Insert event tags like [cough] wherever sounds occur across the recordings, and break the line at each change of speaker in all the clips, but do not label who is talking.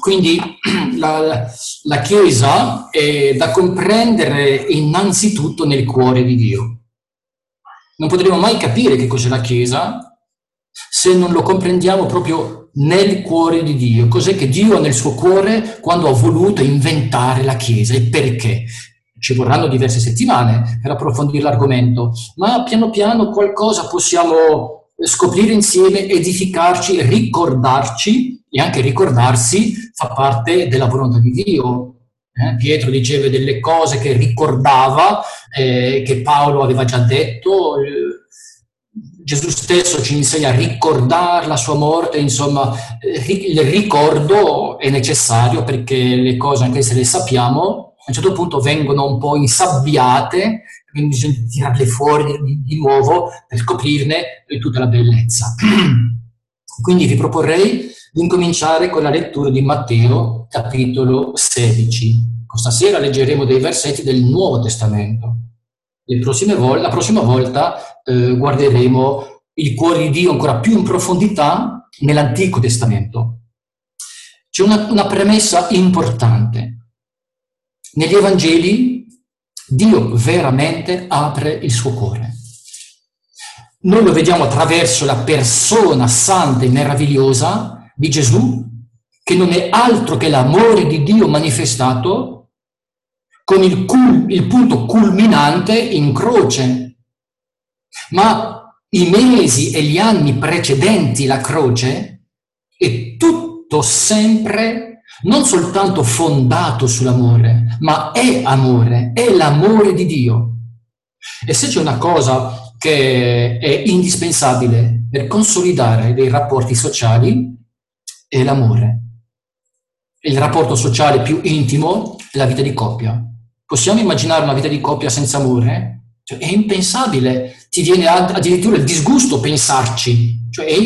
Quindi [clears throat] la, la Chiesa è da comprendere innanzitutto nel cuore di Dio. Non potremo mai capire che cos'è la Chiesa se non lo comprendiamo proprio nel cuore di Dio. Cos'è che Dio ha nel suo cuore quando ha voluto inventare la Chiesa e perché? Ci vorranno diverse settimane per approfondire l'argomento, ma piano piano qualcosa possiamo scoprire insieme, edificarci, ricordarci e anche ricordarsi fa parte della volontà di Dio. Eh? Pietro diceva delle cose che ricordava, eh, che Paolo aveva già detto. Eh, Gesù stesso ci insegna a ricordare la sua morte, insomma, eh, il ricordo è necessario perché le cose, anche se le sappiamo, a un certo punto vengono un po' insabbiate, quindi bisogna tirarle fuori di, di nuovo per scoprirne tutta la bellezza. [clears throat] Quindi vi proporrei di incominciare con la lettura di Matteo, capitolo 16. Questa sera leggeremo dei versetti del Nuovo Testamento. Vol- la prossima volta eh, guarderemo il cuore di Dio ancora più in profondità nell'Antico Testamento. C'è una, una premessa importante. Negli Evangeli Dio veramente apre il suo cuore. Noi lo vediamo attraverso la persona santa e meravigliosa di Gesù, che non è altro che l'amore di Dio manifestato con il, cul- il punto culminante in croce. Ma i mesi e gli anni precedenti la croce è tutto sempre non soltanto fondato sull'amore, ma è amore, è l'amore di Dio. E se c'è una cosa che è indispensabile per consolidare dei rapporti sociali è l'amore. Il rapporto sociale più intimo è la vita di coppia. Possiamo immaginare una vita di coppia senza amore? Cioè, è impensabile, ti viene addirittura il disgusto pensarci, cioè è,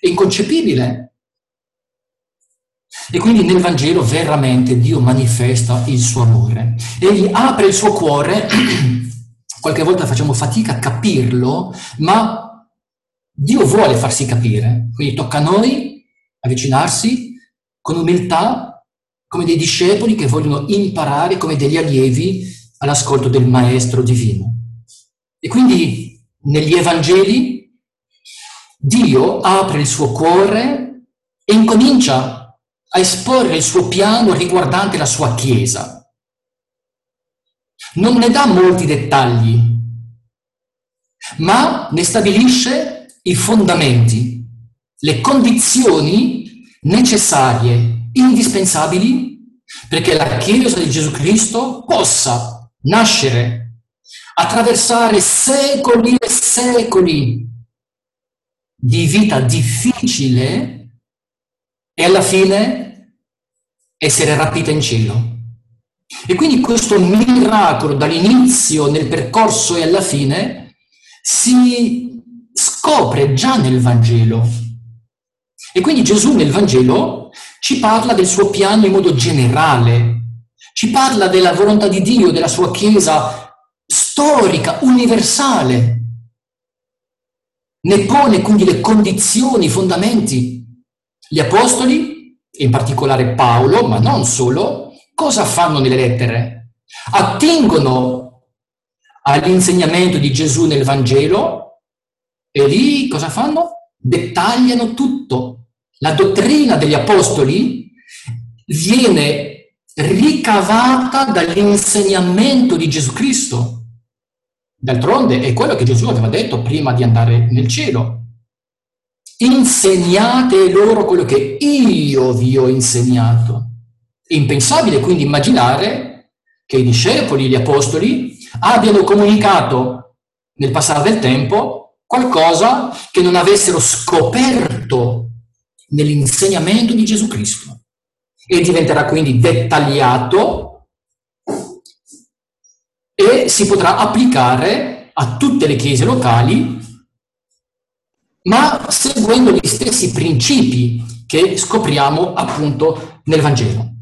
è inconcepibile. E quindi nel Vangelo veramente Dio manifesta il suo amore. Egli apre il suo cuore [clears throat] qualche volta facciamo fatica a capirlo, ma Dio vuole farsi capire. Quindi tocca a noi avvicinarsi con umiltà, come dei discepoli che vogliono imparare, come degli allievi all'ascolto del Maestro divino. E quindi negli Evangeli Dio apre il suo cuore e incomincia a esporre il suo piano riguardante la sua Chiesa. Non ne dà molti dettagli, ma ne stabilisce i fondamenti, le condizioni necessarie, indispensabili, perché la Chiesa di Gesù Cristo possa nascere, attraversare secoli e secoli di vita difficile e alla fine essere rapita in cielo. E quindi questo miracolo dall'inizio nel percorso e alla fine si scopre già nel Vangelo. E quindi Gesù nel Vangelo ci parla del suo piano in modo generale, ci parla della volontà di Dio, della sua Chiesa storica, universale. Ne pone quindi le condizioni, i fondamenti. Gli apostoli, in particolare Paolo, ma non solo, cosa fanno nelle lettere? Attingono all'insegnamento di Gesù nel Vangelo e lì cosa fanno? Dettagliano tutto. La dottrina degli apostoli viene ricavata dall'insegnamento di Gesù Cristo. D'altronde è quello che Gesù aveva detto prima di andare nel cielo. Insegnate loro quello che io vi ho insegnato. È impensabile quindi immaginare che i discepoli, gli apostoli, abbiano comunicato nel passare del tempo qualcosa che non avessero scoperto nell'insegnamento di Gesù Cristo. E diventerà quindi dettagliato e si potrà applicare a tutte le chiese locali, ma seguendo gli stessi principi che scopriamo appunto nel Vangelo.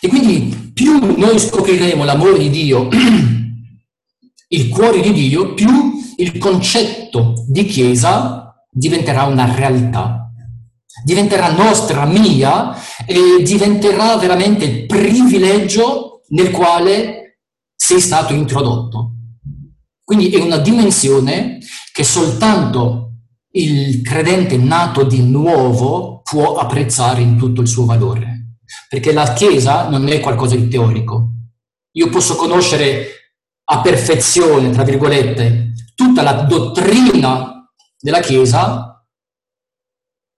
E quindi più noi scopriremo l'amore di Dio, [clears throat] il cuore di Dio, più il concetto di Chiesa diventerà una realtà. Diventerà nostra, mia, e diventerà veramente il privilegio nel quale sei stato introdotto. Quindi è una dimensione che soltanto il credente nato di nuovo può apprezzare in tutto il suo valore, perché la Chiesa non è qualcosa di teorico. Io posso conoscere a perfezione, tra virgolette, tutta la dottrina della Chiesa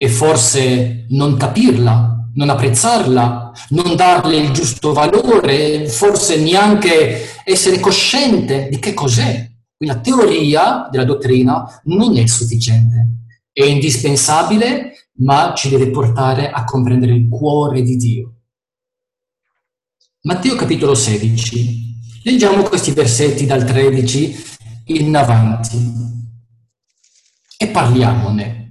e forse non capirla, non apprezzarla, non darle il giusto valore, forse neanche essere cosciente di che cos'è. Quindi la teoria della dottrina non è sufficiente, è indispensabile, ma ci deve portare a comprendere il cuore di Dio. Matteo capitolo 16. Leggiamo questi versetti dal 13 in avanti e parliamone.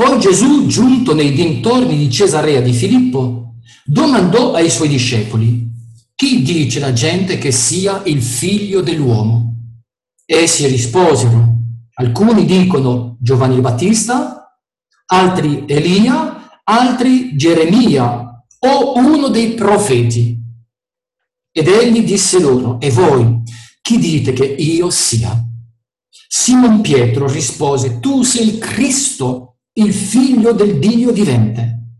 Poi Gesù, giunto nei dintorni di Cesarea di Filippo, domandò ai suoi discepoli, chi dice la gente che sia il figlio dell'uomo? Essi risposero, alcuni dicono Giovanni il Battista, altri Elia, altri Geremia o uno dei profeti. Ed egli disse loro, e voi, chi dite che io sia? Simon Pietro rispose, tu sei il Cristo, il figlio del Dio vivente.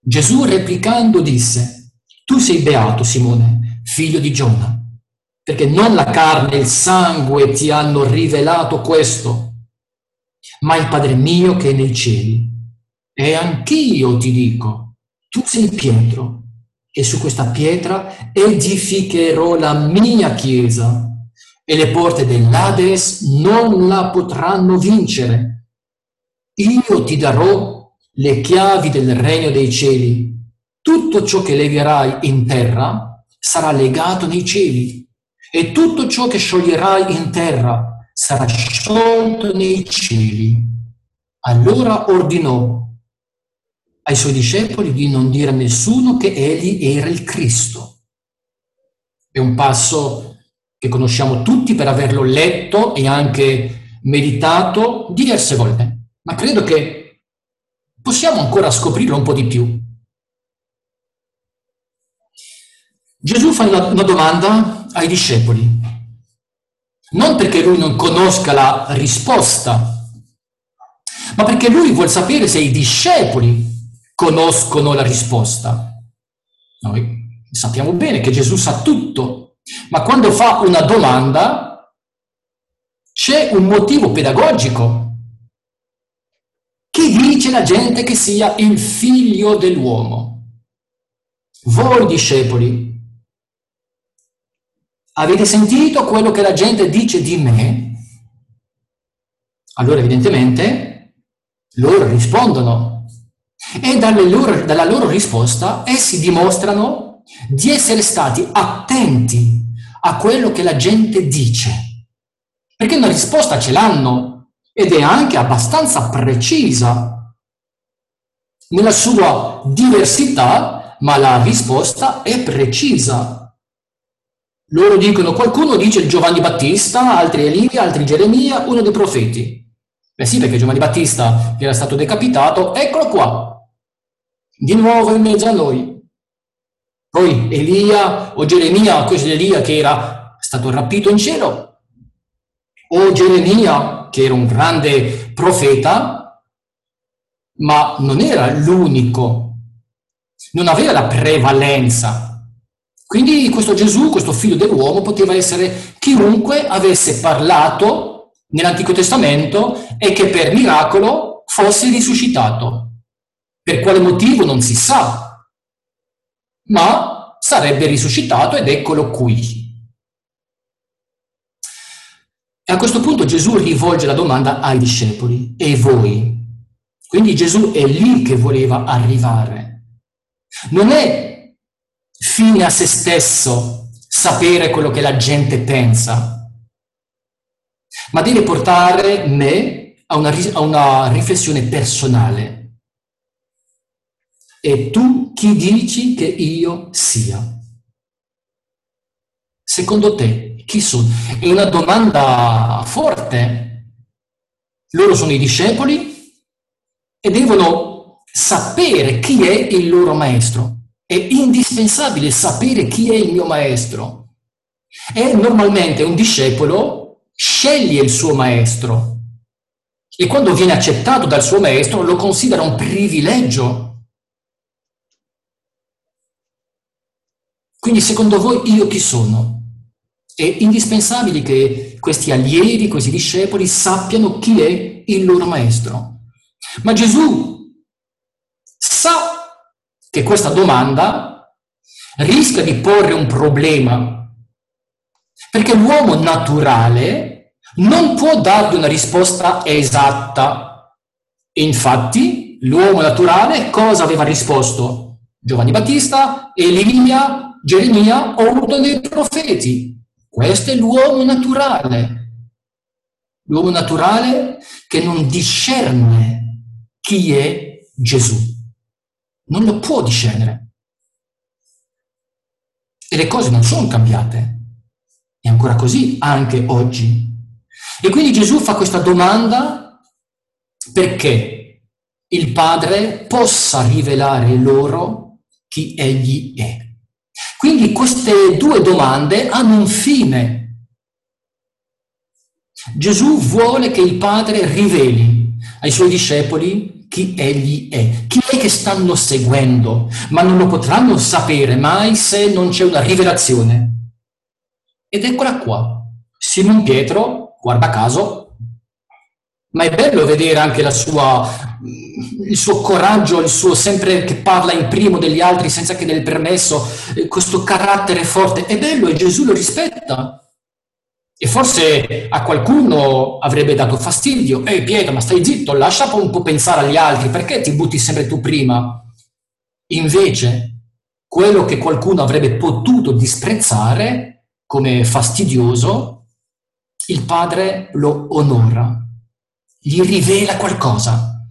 Gesù replicando disse, tu sei beato Simone, figlio di Giona, perché non la carne e il sangue ti hanno rivelato questo, ma il Padre mio che è nei cieli. E anch'io ti dico, tu sei Pietro e su questa pietra edificherò la mia chiesa e le porte dell'Ades non la potranno vincere. Io ti darò le chiavi del regno dei cieli. Tutto ciò che leverai in terra sarà legato nei cieli e tutto ciò che scioglierai in terra sarà sciolto nei cieli. Allora ordinò ai suoi discepoli di non dire a nessuno che egli era il Cristo. È un passo che conosciamo tutti per averlo letto e anche meditato diverse volte, ma credo che possiamo ancora scoprirlo un po' di più. Gesù fa una, domanda ai discepoli, non perché lui non conosca la risposta, ma perché lui vuole sapere se i discepoli conoscono la risposta. Noi sappiamo bene che Gesù sa tutto, ma quando fa una domanda c'è un motivo pedagogico. Dice la gente che sia il figlio dell'uomo? Voi discepoli, avete sentito quello che la gente dice di me? Allora evidentemente loro rispondono e loro, dalla loro risposta essi dimostrano di essere stati attenti a quello che la gente dice. Perché una risposta ce l'hanno ed è anche abbastanza precisa nella sua diversità, ma la risposta è precisa. Loro dicono, qualcuno dice Giovanni Battista, altri Elia, altri Geremia, uno dei profeti. Beh sì, perché Giovanni Battista, era stato decapitato, eccolo qua, di nuovo in mezzo a noi. Poi Elia o Geremia, questo è Elia che era stato rapito in cielo, o Geremia che era un grande profeta, ma non era l'unico, non aveva la prevalenza. Quindi questo Gesù, questo figlio dell'uomo, poteva essere chiunque avesse parlato nell'Antico Testamento e che per miracolo fosse risuscitato. Per quale motivo non si sa, ma sarebbe risuscitato ed eccolo qui. E a questo punto Gesù rivolge la domanda ai discepoli, e voi? Quindi Gesù è lì che voleva arrivare. Non è fine a se stesso sapere quello che la gente pensa, ma deve portare me a una, a una riflessione personale. E tu chi dici che io sia? Secondo te, chi sono? È una domanda forte. Loro sono i discepoli e devono sapere chi è il loro maestro. È indispensabile sapere chi è il mio maestro. E normalmente un discepolo sceglie il suo maestro e quando viene accettato dal suo maestro lo considera un privilegio. Quindi secondo voi io chi sono? È indispensabile che questi allievi, questi discepoli sappiano chi è il loro maestro. Ma Gesù sa che questa domanda rischia di porre un problema, perché l'uomo naturale non può dargli una risposta esatta. Infatti, l'uomo naturale cosa aveva risposto? Giovanni Battista, Elia, Geremia o uno dei profeti. Questo è l'uomo naturale. L'uomo naturale che non discerne chi è Gesù. Non lo può discernere. E le cose non sono cambiate. È ancora così anche oggi. E quindi Gesù fa questa domanda perché il Padre possa rivelare loro chi egli è. Quindi queste due domande hanno un fine. Gesù vuole che il Padre riveli ai suoi discepoli chi egli è, chi è che stanno seguendo, ma non lo potranno sapere mai se non c'è una rivelazione. Ed eccola qua. Simon Pietro, guarda caso, ma è bello vedere anche sua, il suo coraggio, il suo sempre che parla in primo degli altri senza chiedere il permesso, eh, questo carattere forte. È bello e Gesù lo rispetta. E forse a qualcuno avrebbe dato fastidio. Ehi Pietro, ma stai zitto, lascia un po' pensare agli altri, perché ti butti sempre tu prima? Invece, quello che qualcuno avrebbe potuto disprezzare come fastidioso, il padre lo onora, gli rivela qualcosa.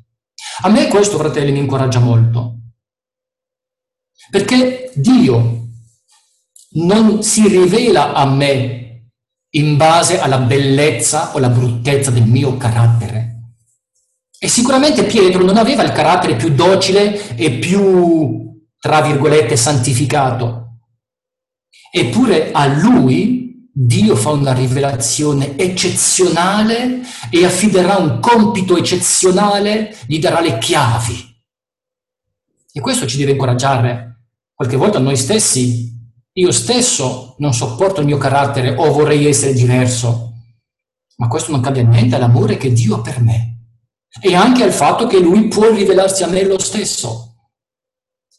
A me questo, fratelli, mi incoraggia molto. Perché Dio non si rivela a me in base alla bellezza o alla bruttezza del mio carattere. E sicuramente Pietro non aveva il carattere più docile e più, tra virgolette, santificato. Eppure a lui Dio fa una rivelazione eccezionale e affiderà un compito eccezionale, gli darà le chiavi. E questo ci deve incoraggiare qualche volta noi stessi io stesso non sopporto il mio carattere o vorrei essere diverso, ma questo non cambia niente all'amore che Dio ha per me e anche al fatto che Lui può rivelarsi a me lo stesso.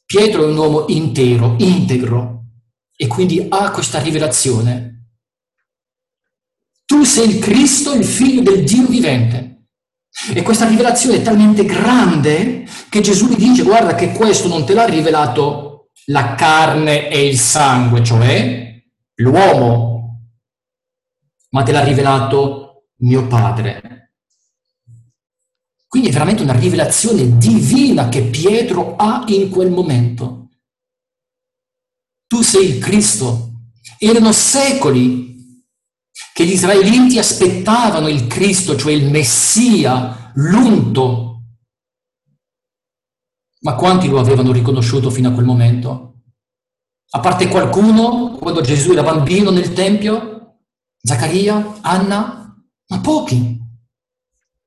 Pietro è un uomo intero, integro, e quindi ha questa rivelazione. Tu sei il Cristo, il figlio del Dio vivente. E questa rivelazione è talmente grande che Gesù gli dice, guarda che questo non te l'ha rivelato la carne e il sangue, cioè l'uomo, ma te l'ha rivelato mio Padre. Quindi è veramente una rivelazione divina che Pietro ha in quel momento. Tu sei il Cristo. Erano secoli che gli israeliti aspettavano il Cristo, cioè il Messia, l'unto, ma quanti lo avevano riconosciuto fino a quel momento? A parte qualcuno, quando Gesù era bambino nel Tempio? Zaccaria? Anna? Ma pochi.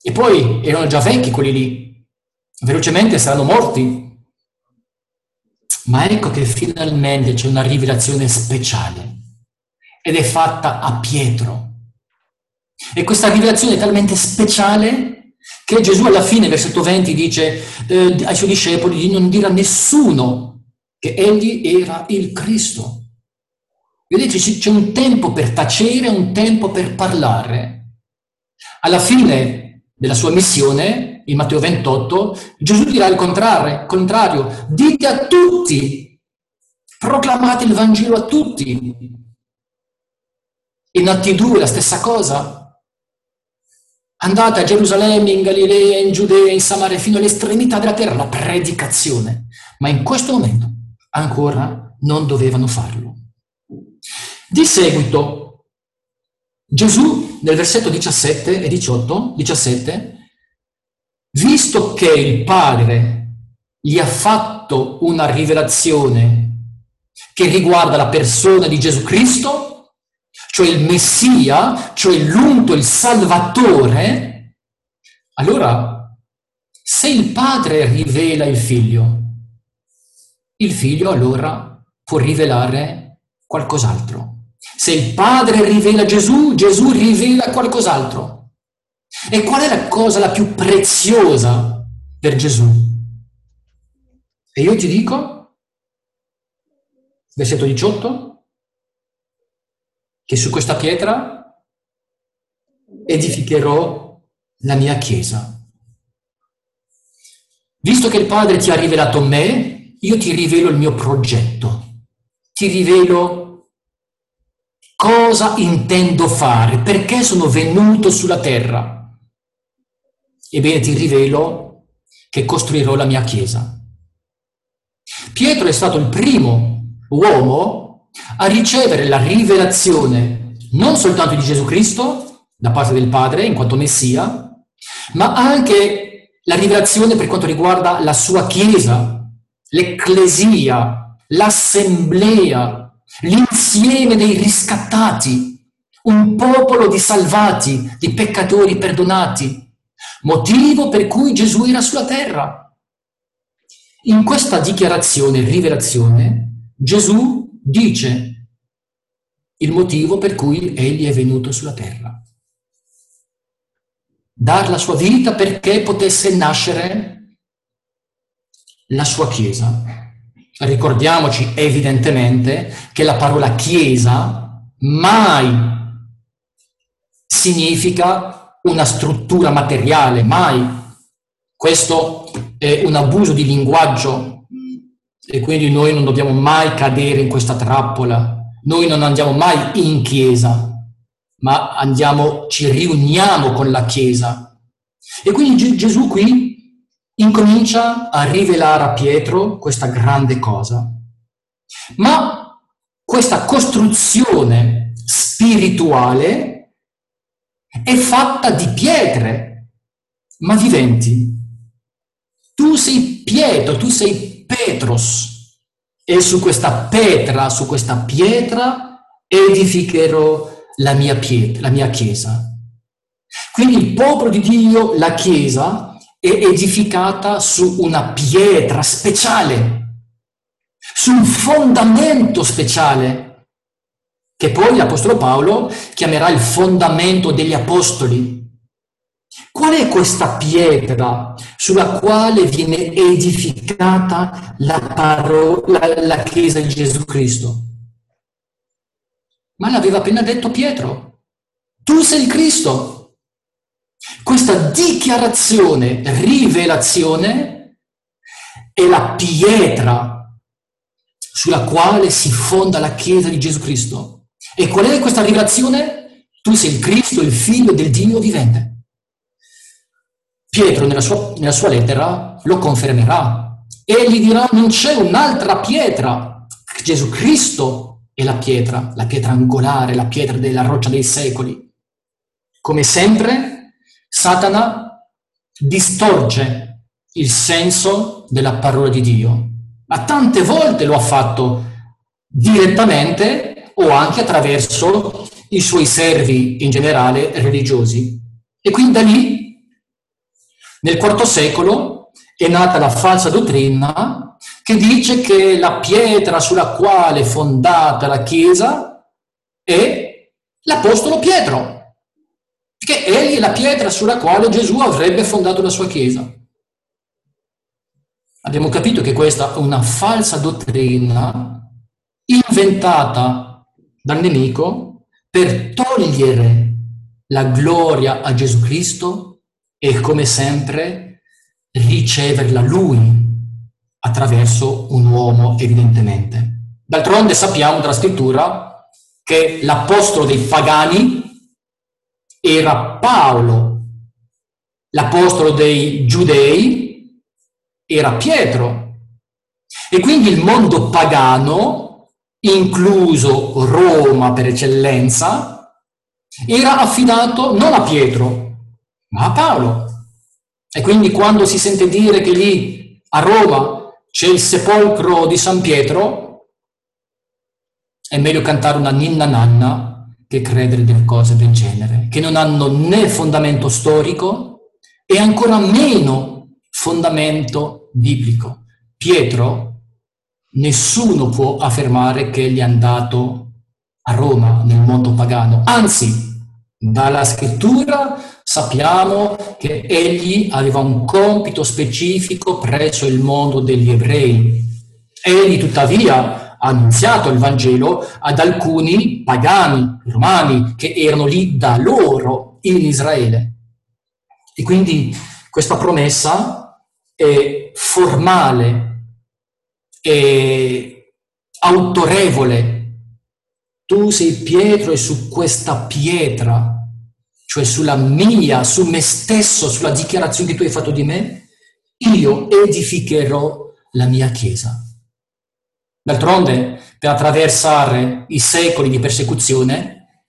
E poi erano già vecchi quelli lì. Velocemente saranno morti. Ma ecco che finalmente c'è una rivelazione speciale ed è fatta a Pietro. E questa rivelazione è talmente speciale che Gesù alla fine, versetto 20, dice eh, ai suoi discepoli di non dire a nessuno che egli era il Cristo. Vedete, c'è un tempo per tacere, un tempo per parlare. Alla fine della sua missione, in Matteo 28, Gesù dirà il contrario, contrario dite a tutti, proclamate il Vangelo a tutti. In Atti 2 la stessa cosa, Andate a Gerusalemme, in Galilea, in Giudea, in Samaria, fino all'estremità della terra, la predicazione. Ma in questo momento ancora non dovevano farlo. Di seguito, Gesù nel versetto 17 e 18, 17, visto che il Padre gli ha fatto una rivelazione che riguarda la persona di Gesù Cristo, cioè il Messia, cioè l'unto, il Salvatore, allora se il Padre rivela il Figlio, il Figlio allora può rivelare qualcos'altro. Se il Padre rivela Gesù, Gesù rivela qualcos'altro. E qual è la cosa la più preziosa per Gesù? E io ti dico, versetto 18, che su questa pietra edificherò la mia chiesa. Visto che il Padre ti ha rivelato me, io ti rivelo il mio progetto, ti rivelo cosa intendo fare, perché sono venuto sulla terra. Ebbene ti rivelo che costruirò la mia chiesa. Pietro è stato il primo uomo a ricevere la rivelazione non soltanto di Gesù Cristo da parte del Padre in quanto Messia, ma anche la rivelazione per quanto riguarda la sua chiesa, l'ecclesia, l'assemblea l'insieme dei riscattati, un popolo di salvati, di peccatori perdonati, motivo per cui Gesù era sulla terra. In questa dichiarazione, rivelazione, Gesù dice il motivo per cui egli è venuto sulla terra. Dar la sua vita perché potesse nascere la sua Chiesa, Ricordiamoci evidentemente che la parola chiesa mai significa una struttura materiale, mai. Questo è un abuso di linguaggio e quindi noi non dobbiamo mai cadere in questa trappola. Noi non andiamo mai in chiesa, ma andiamo, ci riuniamo con la chiesa. E quindi Gesù qui incomincia a rivelare a Pietro questa grande cosa. Ma questa costruzione spirituale è fatta di pietre, ma viventi. Tu sei Pietro, tu sei Petros, e su questa pietra, su questa pietra edificherò la mia, pietra, la mia chiesa. Quindi il popolo di Dio, la chiesa, è edificata su una pietra speciale, su un fondamento speciale, che poi l'Apostolo Paolo chiamerà il fondamento degli Apostoli. Qual è questa pietra sulla quale viene edificata la, parola, la, Chiesa di Gesù Cristo? Ma l'aveva appena detto Pietro. Tu sei il Cristo, questa dichiarazione, rivelazione, è la pietra sulla quale si fonda la Chiesa di Gesù Cristo. E qual è questa rivelazione? Tu sei il Cristo, il figlio del Dio vivente. Pietro nella sua, nella sua lettera lo confermerà. Egli dirà non c'è un'altra pietra. Gesù Cristo è la pietra, la pietra angolare, la pietra della roccia dei secoli. Come sempre, Satana distorce il senso della parola di Dio, ma tante volte lo ha fatto direttamente o anche attraverso i suoi servi in generale religiosi. E quindi da lì, nel IV secolo, è nata la falsa dottrina che dice che la pietra sulla quale è fondata la Chiesa è l'Apostolo Pietro. Perché egli è la pietra sulla quale Gesù avrebbe fondato la sua Chiesa. Abbiamo capito che questa è una falsa dottrina inventata dal nemico per togliere la gloria a Gesù Cristo e come sempre riceverla lui attraverso un uomo evidentemente. D'altronde sappiamo dalla scrittura che l'apostolo dei pagani era Paolo, l'apostolo dei giudei era Pietro. E quindi il mondo pagano, incluso Roma per eccellenza, era affidato non a Pietro, ma a Paolo. E quindi quando si sente dire che lì a Roma c'è il sepolcro di San Pietro, è meglio cantare una ninna nanna che credere in cose del genere, che non hanno né fondamento storico e ancora meno fondamento biblico. Pietro, nessuno può affermare che egli è andato a Roma nel mondo pagano, anzi, dalla scrittura sappiamo che egli aveva un compito specifico presso il mondo degli ebrei. Egli tuttavia ha annunziato il Vangelo ad alcuni pagani romani che erano lì da loro in Israele. E quindi questa promessa è formale, è autorevole. Tu sei Pietro e su questa pietra cioè sulla mia, su me stesso, sulla dichiarazione che tu hai fatto di me, io edificherò la mia Chiesa. D'altronde, per attraversare i secoli di persecuzione,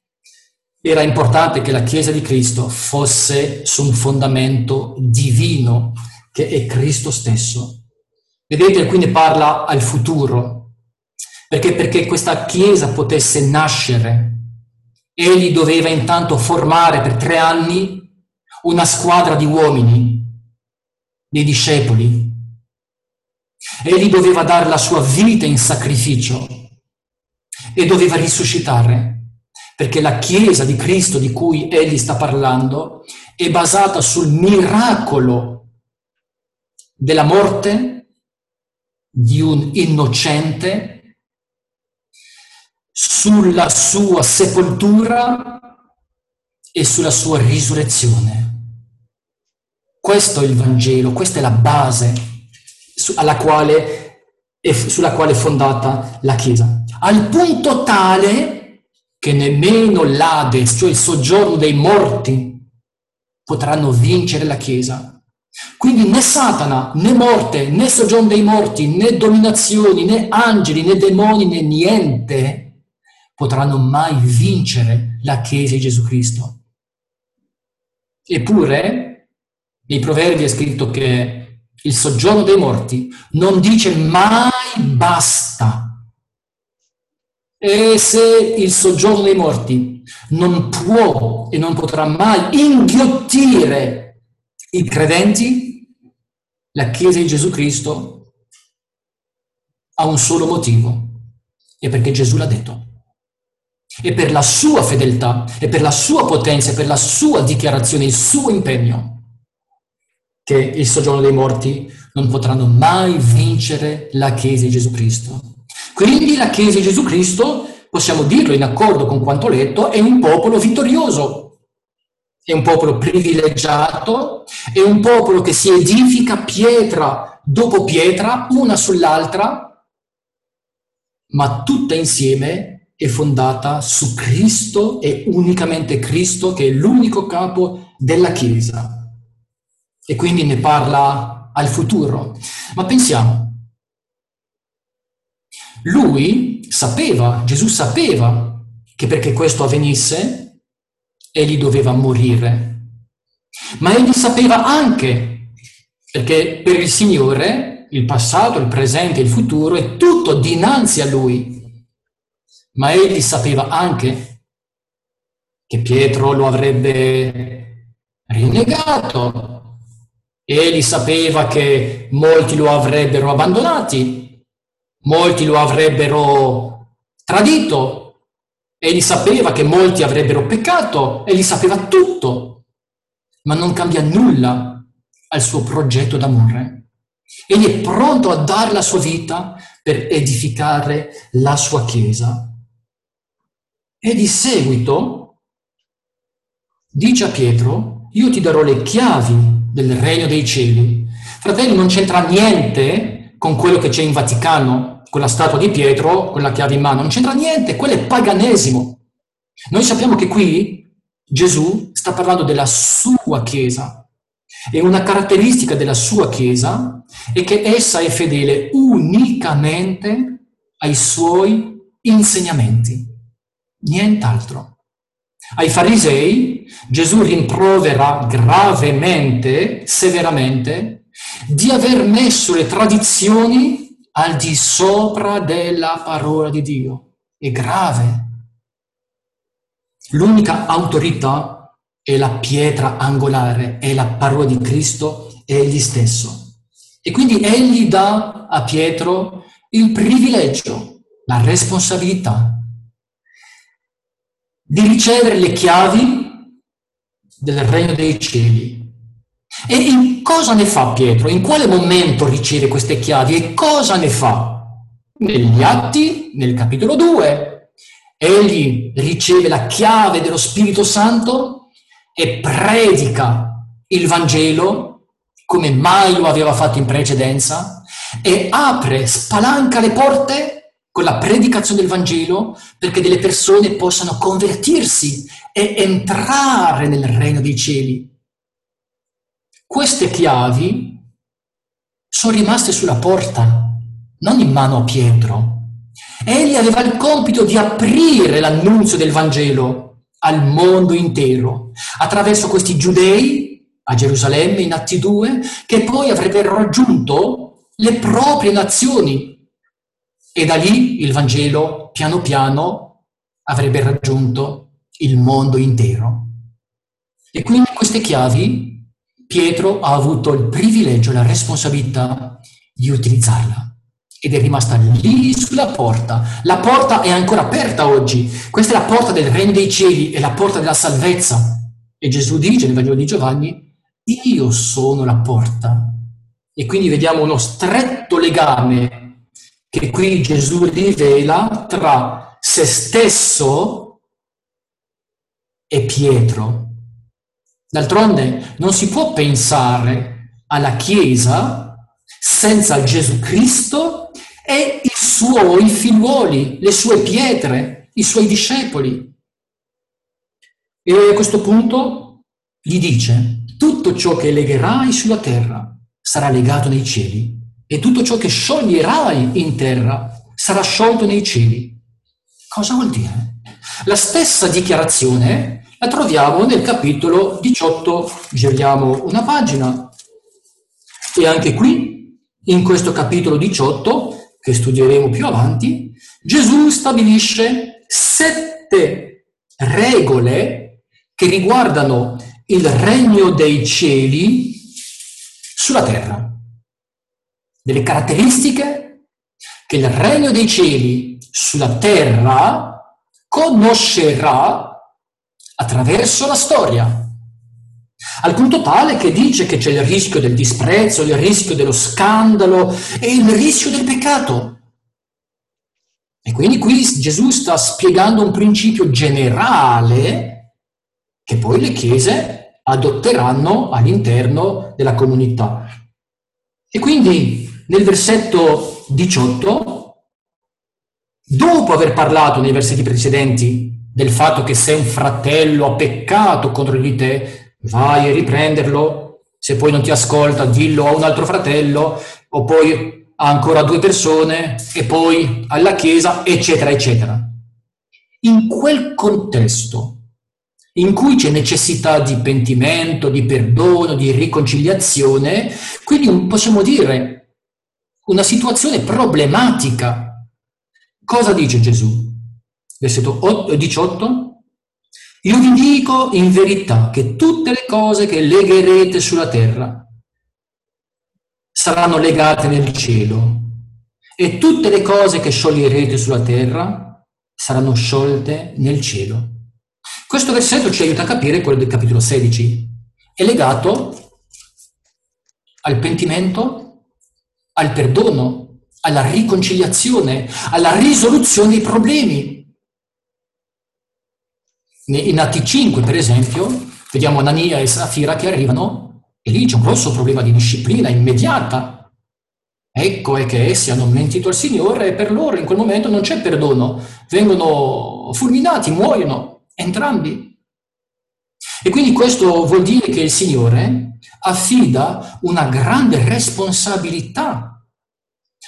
era importante che la Chiesa di Cristo fosse su un fondamento divino, che è Cristo stesso. Vedete, quindi parla al futuro, perché, perché questa Chiesa potesse nascere Egli doveva intanto formare per tre anni una squadra di uomini, dei discepoli. Egli doveva dare la sua vita in sacrificio e doveva risuscitare, perché la Chiesa di Cristo di cui egli sta parlando è basata sul miracolo della morte di un innocente sulla sua sepoltura e sulla sua risurrezione. Questo è il Vangelo, questa è la base quale, sulla quale è fondata la Chiesa. Al punto tale che nemmeno l'Ades, cioè il soggiorno dei morti, potranno vincere la Chiesa. Quindi né Satana, né morte, né soggiorno dei morti, né dominazioni, né angeli, né demoni, né niente potranno mai vincere la Chiesa di Gesù Cristo. Eppure, nei proverbi è scritto che il soggiorno dei morti non dice mai basta. E se il soggiorno dei morti non può e non potrà mai inghiottire i credenti, la Chiesa di Gesù Cristo ha un solo motivo, e perché Gesù l'ha detto e per la sua fedeltà e per la sua potenza e per la sua dichiarazione, il suo impegno, che il soggiorno dei morti non potranno mai vincere la Chiesa di Gesù Cristo. Quindi la Chiesa di Gesù Cristo, possiamo dirlo in accordo con quanto letto, è un popolo vittorioso, è un popolo privilegiato, è un popolo che si edifica pietra dopo pietra, una sull'altra, ma tutta insieme è fondata su Cristo e unicamente Cristo che è l'unico capo della Chiesa. E quindi ne parla al futuro. Ma pensiamo, lui sapeva, Gesù sapeva che perché questo avvenisse, egli doveva morire. Ma egli sapeva anche, perché per il Signore il passato, il presente, il futuro è tutto dinanzi a lui ma egli sapeva anche che Pietro lo avrebbe rinnegato, egli sapeva che molti lo avrebbero abbandonati, molti lo avrebbero tradito, egli sapeva che molti avrebbero peccato, egli sapeva tutto, ma non cambia nulla al suo progetto d'amore. Egli è pronto a dare la sua vita per edificare la sua Chiesa e di seguito dice a Pietro, io ti darò le chiavi del regno dei cieli. Fratelli, non c'entra niente con quello che c'è in Vaticano, con la statua di Pietro, con la chiave in mano, non c'entra niente, quello è paganesimo. Noi sappiamo che qui Gesù sta parlando della sua Chiesa e una caratteristica della sua Chiesa è che essa è fedele unicamente ai suoi insegnamenti nient'altro. Ai farisei Gesù rimprovera gravemente, severamente, di aver messo le tradizioni al di sopra della parola di Dio. È grave. L'unica autorità è la pietra angolare, è la parola di Cristo, egli stesso. E quindi egli dà a Pietro il privilegio, la responsabilità di ricevere le chiavi del regno dei cieli. E in cosa ne fa Pietro? In quale momento riceve queste chiavi e cosa ne fa? Negli atti, nel capitolo 2, egli riceve la chiave dello Spirito Santo e predica il Vangelo come mai lo aveva fatto in precedenza e apre, spalanca le porte con la predicazione del Vangelo perché delle persone possano convertirsi e entrare nel regno dei cieli. Queste chiavi sono rimaste sulla porta, non in mano a Pietro. Egli aveva il compito di aprire l'annunzio del Vangelo al mondo intero attraverso questi giudei a Gerusalemme in Atti 2 che poi avrebbero raggiunto le proprie nazioni e da lì il Vangelo piano piano avrebbe raggiunto il mondo intero. E quindi queste chiavi Pietro ha avuto il privilegio, la responsabilità di utilizzarla. Ed è rimasta lì sulla porta. La porta è ancora aperta oggi. Questa è la porta del regno dei cieli, è la porta della salvezza. E Gesù dice nel Vangelo di Giovanni, io sono la porta. E quindi vediamo uno stretto legame che qui Gesù rivela tra se stesso e Pietro. D'altronde non si può pensare alla Chiesa senza Gesù Cristo e i suoi figliuoli, le sue pietre, i suoi discepoli. E a questo punto gli dice, tutto ciò che legherai sulla terra sarà legato nei cieli e tutto ciò che scioglierai in terra sarà sciolto nei cieli. Cosa vuol dire? La stessa dichiarazione la troviamo nel capitolo 18, giriamo una pagina, e anche qui, in questo capitolo 18, che studieremo più avanti, Gesù stabilisce sette regole che riguardano il regno dei cieli sulla terra delle caratteristiche che il regno dei cieli sulla terra conoscerà attraverso la storia. Al punto tale che dice che c'è il rischio del disprezzo, il rischio dello scandalo e il rischio del peccato. E quindi qui Gesù sta spiegando un principio generale che poi le chiese adotteranno all'interno della comunità. E quindi nel versetto 18, dopo aver parlato nei versetti precedenti del fatto che se un fratello ha peccato contro di te, vai a riprenderlo, se poi non ti ascolta, dillo a un altro fratello, o poi a ancora due persone, e poi alla Chiesa, eccetera, eccetera. In quel contesto, in cui c'è necessità di pentimento, di perdono, di riconciliazione, quindi possiamo dire una situazione problematica. Cosa dice Gesù? Versetto 18. Io vi dico in verità che tutte le cose che legherete sulla terra saranno legate nel cielo e tutte le cose che scioglierete sulla terra saranno sciolte nel cielo. Questo versetto ci aiuta a capire quello del capitolo 16. È legato al pentimento al perdono, alla riconciliazione, alla risoluzione dei problemi. In Atti 5, per esempio, vediamo Anania e Safira che arrivano e lì c'è un grosso problema di disciplina immediata. Ecco è che essi hanno mentito al Signore e per loro in quel momento non c'è perdono, vengono fulminati, muoiono entrambi. E quindi questo vuol dire che il Signore affida una grande responsabilità,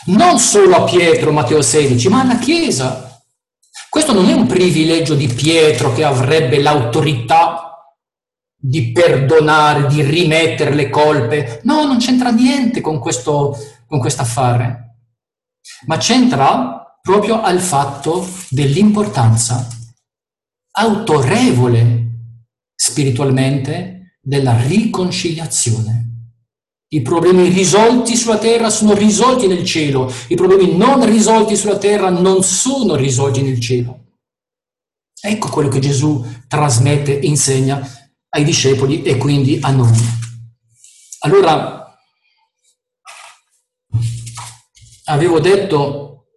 non solo a Pietro, Matteo 16, ma alla Chiesa. Questo non è un privilegio di Pietro che avrebbe l'autorità di perdonare, di rimettere le colpe. No, non c'entra niente con questo con affare, ma c'entra proprio al fatto dell'importanza autorevole spiritualmente della riconciliazione. I problemi risolti sulla terra sono risolti nel cielo, i problemi non risolti sulla terra non sono risolti nel cielo. Ecco quello che Gesù trasmette e insegna ai discepoli e quindi a noi. Allora, avevo detto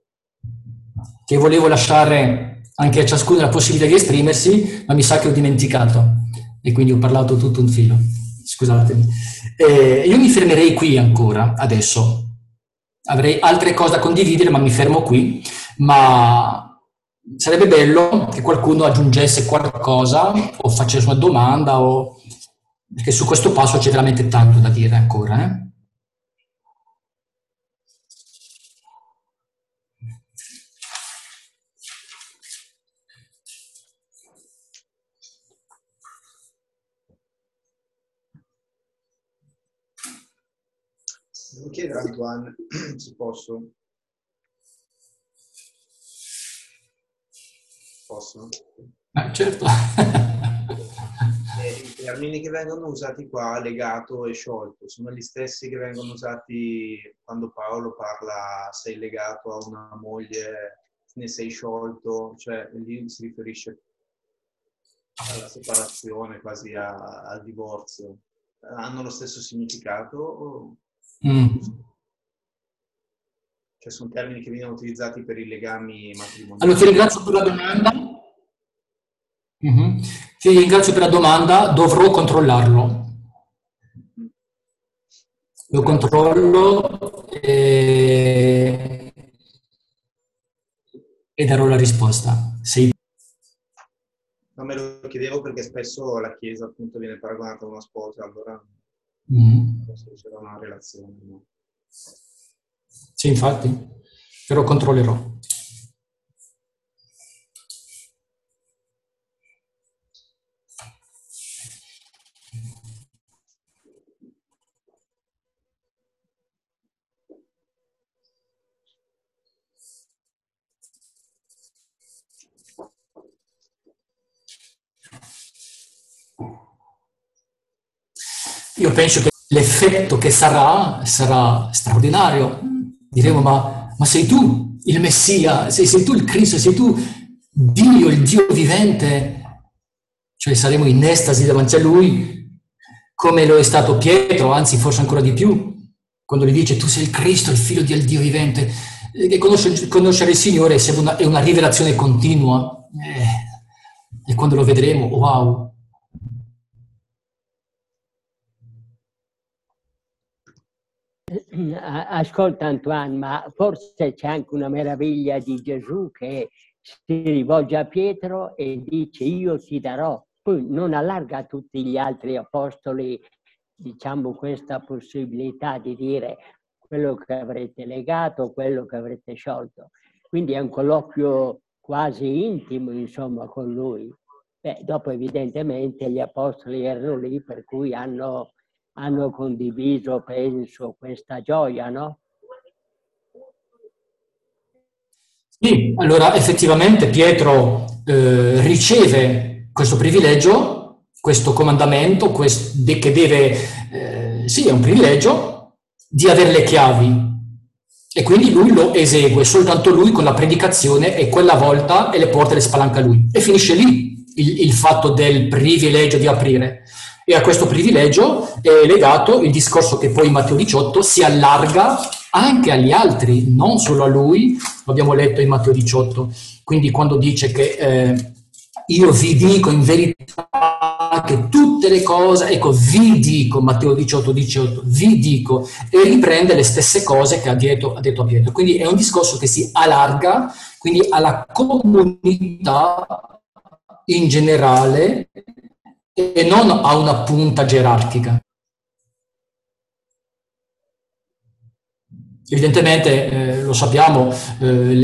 che volevo lasciare anche a ciascuno la possibilità di esprimersi, ma mi sa che ho dimenticato e quindi ho parlato tutto un filo. Scusatemi. Eh, io mi fermerei qui ancora, adesso. Avrei altre cose da condividere, ma mi fermo qui. Ma sarebbe bello che qualcuno aggiungesse qualcosa o facesse una domanda, o... perché su questo passo c'è veramente tanto da dire ancora. Eh?
Devo chiedere a Antoine [clears throat] se posso. Posso?
Ah, certo. [laughs]
Eh, I termini che vengono usati qua, legato e sciolto, sono gli stessi che vengono usati quando Paolo parla sei legato a una moglie, ne sei sciolto, cioè lì si riferisce alla separazione, quasi a, al divorzio. Hanno lo stesso significato? Mm. Cioè sono termini che vengono utilizzati per i legami matrimoniali.
Allora ti ringrazio per la domanda. Mm-hmm. Ti ringrazio per la domanda, dovrò controllarlo. Lo controllo e, e darò la risposta. Sei...
No, me lo chiedevo perché spesso la Chiesa appunto viene paragonata a una sposa, allora
Mm.
C'era una relazione.
Sì, infatti, però controllerò. Io penso che l'effetto che sarà sarà straordinario. Diremo, ma, ma sei tu il Messia, sei, sei, tu il Cristo, sei tu Dio, il Dio vivente. Cioè saremo in estasi davanti a Lui, come lo è stato Pietro, anzi forse ancora di più, quando gli dice tu sei il Cristo, il figlio del Dio vivente. E conoscere, conoscere il Signore è una, è una rivelazione continua. Eh, e quando lo vedremo, wow,
Ascolta Antoine, ma forse c'è anche una meraviglia di Gesù che si rivolge a Pietro e dice io ti darò. Poi non allarga a tutti gli altri apostoli, diciamo, questa possibilità di dire quello che avrete legato, quello che avrete sciolto. Quindi è un colloquio quasi intimo, insomma, con lui. Beh, dopo evidentemente gli apostoli erano lì per cui hanno hanno condiviso, penso, questa gioia, no?
Sì, allora effettivamente Pietro eh, riceve questo privilegio, questo comandamento, quest, che deve, eh, sì, è un privilegio, di avere le chiavi. E quindi lui lo esegue, soltanto lui con la predicazione e quella volta e le porte le spalanca lui. E finisce lì il, il fatto del privilegio di aprire. E a questo privilegio è legato il discorso che poi Matteo 18 si allarga anche agli altri, non solo a lui, lo abbiamo letto in Matteo 18. Quindi quando dice che eh, io vi dico in verità che tutte le cose, ecco, vi dico, Matteo 18, 18, vi dico, e riprende le stesse cose che ha detto, ha detto a Pietro. Quindi è un discorso che si allarga, quindi alla comunità in generale e non a una punta gerarchica. Evidentemente, eh, lo sappiamo, eh,